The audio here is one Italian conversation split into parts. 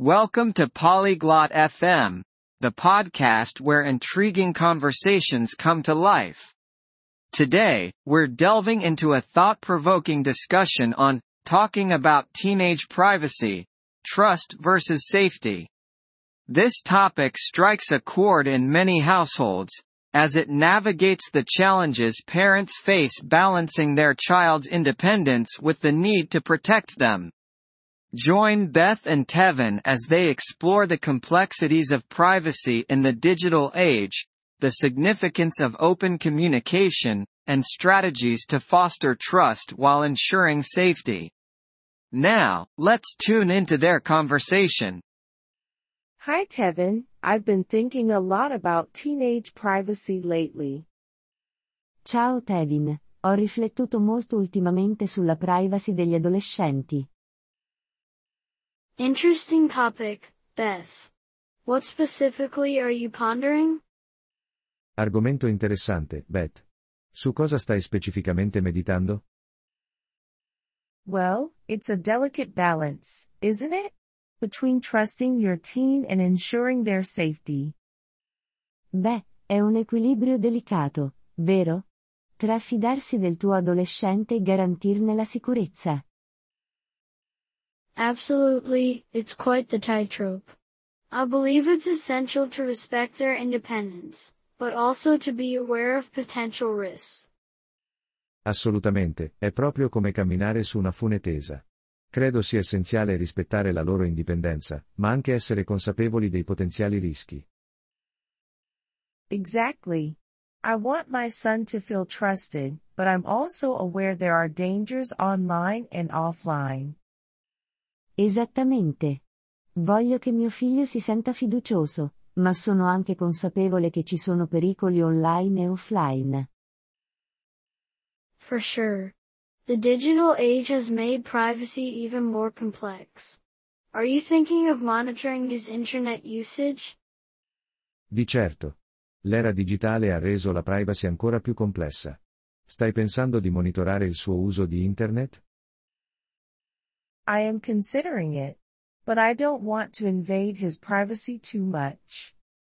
Welcome to Polyglot FM, the podcast where intriguing conversations come to life. Today, we're delving into a thought-provoking discussion on talking about teenage privacy, trust versus safety. This topic strikes a chord in many households, as it navigates the challenges parents face balancing their child's independence with the need to protect them. Join Beth and Tevin as they explore the complexities of privacy in the digital age, the significance of open communication, and strategies to foster trust while ensuring safety. Now, let's tune into their conversation. Hi Tevin, I've been thinking a lot about teenage privacy lately. Ciao Tevin, ho riflettuto molto ultimamente sulla privacy degli adolescenti. Interesting topic, Beth. What specifically are you pondering? Argomento interessante, Beth. Su cosa stai specificamente meditando? Well, it's a delicate balance, isn't it? Between trusting your teen and ensuring their safety. Beh, è un equilibrio delicato, vero? Tra fidarsi del tuo adolescente e garantirne la sicurezza. Absolutely, it's quite the tightrope. I believe it's essential to respect their independence, but also to be aware of potential risks. Assolutamente, è proprio come camminare su una fune tesa. Credo sia essenziale rispettare la loro indipendenza, ma anche essere consapevoli dei potenziali rischi. Exactly. I want my son to feel trusted, but I'm also aware there are dangers online and offline. Esattamente. Voglio che mio figlio si senta fiducioso, ma sono anche consapevole che ci sono pericoli online e offline. For sure. The digital age has made privacy even more complex. Are you thinking of monitoring his internet usage? Di certo. L'era digitale ha reso la privacy ancora più complessa. Stai pensando di monitorare il suo uso di Internet? I am considering it. But I don't want to invade his privacy too much.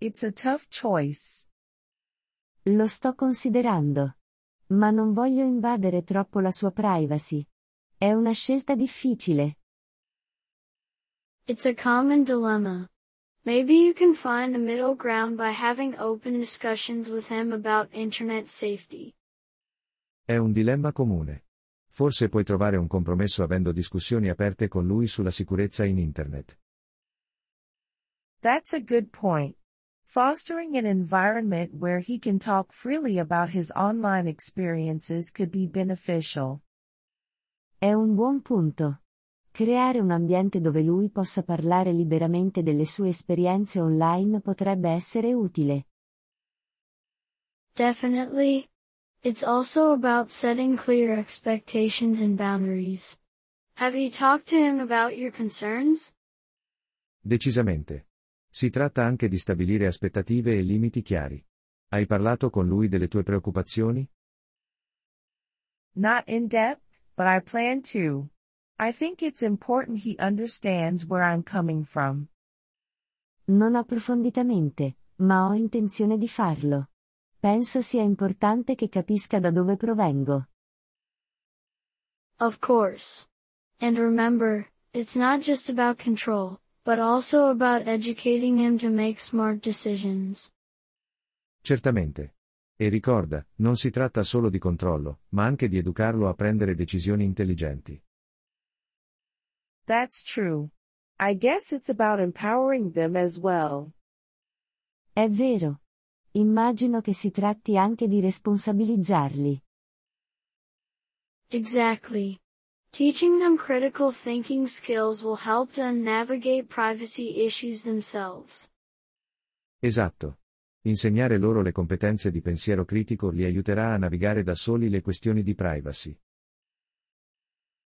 It's a tough choice. Lo sto considerando. Ma non voglio invadere troppo la sua privacy. È una scelta difficile. It's a common dilemma. Maybe you can find a middle ground by having open discussions with him about internet safety. È un dilemma comune. Forse puoi trovare un compromesso avendo discussioni aperte con lui sulla sicurezza in Internet. That's a good point. Fostering an environment where he can talk freely about his online experiences could be beneficial. È un buon punto. Creare un ambiente dove lui possa parlare liberamente delle sue esperienze online potrebbe essere utile. Definitely. It's also about setting clear expectations and boundaries. Have you talked to him about your concerns? Decisamente. Si tratta anche di stabilire aspettative e limiti chiari. Hai parlato con lui delle tue preoccupazioni? Not in depth, but I plan to. I think it's important he understands where I'm coming from. Non approfonditamente, ma ho intenzione di farlo. Penso sia importante che capisca da dove provengo. Of course. And remember, it's not just about control, but also about educating him to make smart decisions. Certamente. E ricorda, non si tratta solo di controllo, ma anche di educarlo a prendere decisioni intelligenti. That's true. I guess it's about empowering them as well. È vero. Immagino che si tratti anche di responsabilizzarli. Exactly. Teaching them critical thinking skills will help them navigate privacy issues themselves. Esatto. Insegnare loro le competenze di pensiero critico li aiuterà a navigare da soli le questioni di privacy.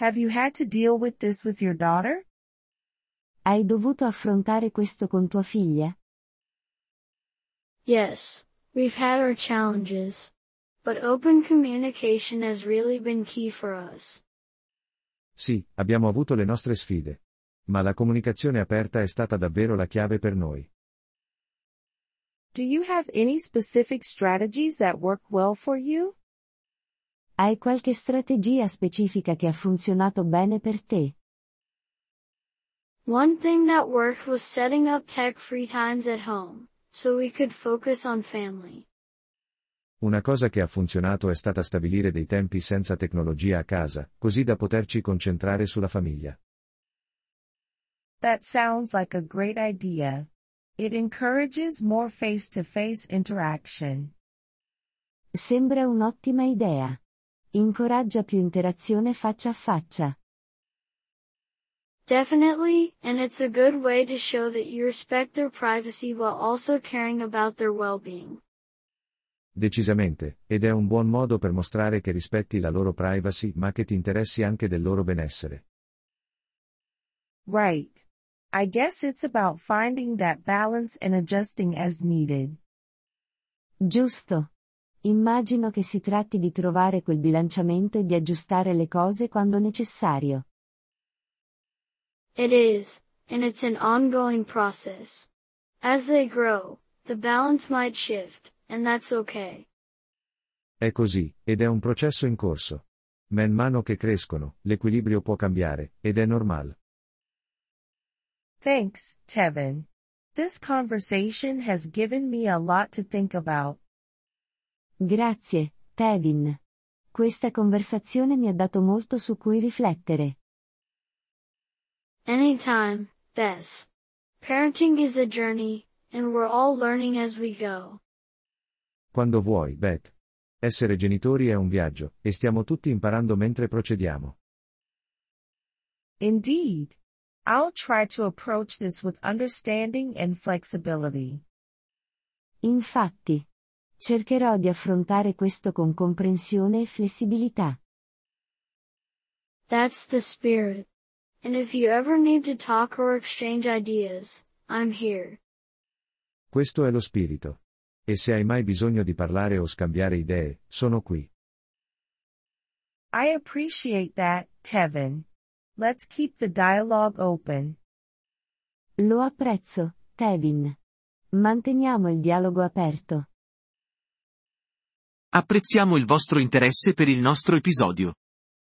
Have you had to deal with this with your daughter? Hai dovuto affrontare questo con tua figlia? Yes, we've had our challenges. But open communication has really been key for us. Sì, abbiamo avuto le nostre sfide. Ma la comunicazione aperta è stata davvero la chiave per noi. Do you have any specific strategies that work well for you? Hai qualche strategia specifica che ha funzionato bene per te? One thing that worked was setting up tech-free times at home, so we could focus on family. Una cosa che ha funzionato è stata stabilire dei tempi senza tecnologia a casa, così da poterci concentrare sulla famiglia. That sounds like a great idea. It encourages more face-to-face interaction. Sembra un'ottima idea. Incoraggia più interazione faccia a faccia. Definitely, and it's a good way to show that you respect their privacy while also caring about their well-being. Decisamente, ed è un buon modo per mostrare che rispetti la loro privacy ma che ti interessi anche del loro benessere. Right. I guess it's about finding that balance and adjusting as needed. Giusto. Immagino che si tratti di trovare quel bilanciamento e di aggiustare le cose quando necessario. It is, and it's an ongoing process. As they grow, the balance might shift, and that's okay. È così, ed è un processo in corso. Man mano che crescono, l'equilibrio può cambiare, ed è normale. Thanks, Tevin. This conversation has given me a lot to think about. Grazie, Tevin. Questa conversazione mi ha dato molto su cui riflettere. Anytime, Beth. Parenting is a journey, and we're all learning as we go. Quando vuoi, Beth. Essere genitori è un viaggio, e stiamo tutti imparando mentre procediamo. Indeed. I'll try to approach this with understanding and flexibility. Infatti. Cercherò di affrontare questo con comprensione e flessibilità. That's the spirit. And if you ever need to talk or exchange ideas, I'm here. Questo è lo spirito. E se hai mai bisogno di parlare o scambiare idee, sono qui. I appreciate that, Tevin. Let's keep the dialogue open. Lo apprezzo, Tevin. Manteniamo il dialogo aperto. Apprezziamo il vostro interesse per il nostro episodio.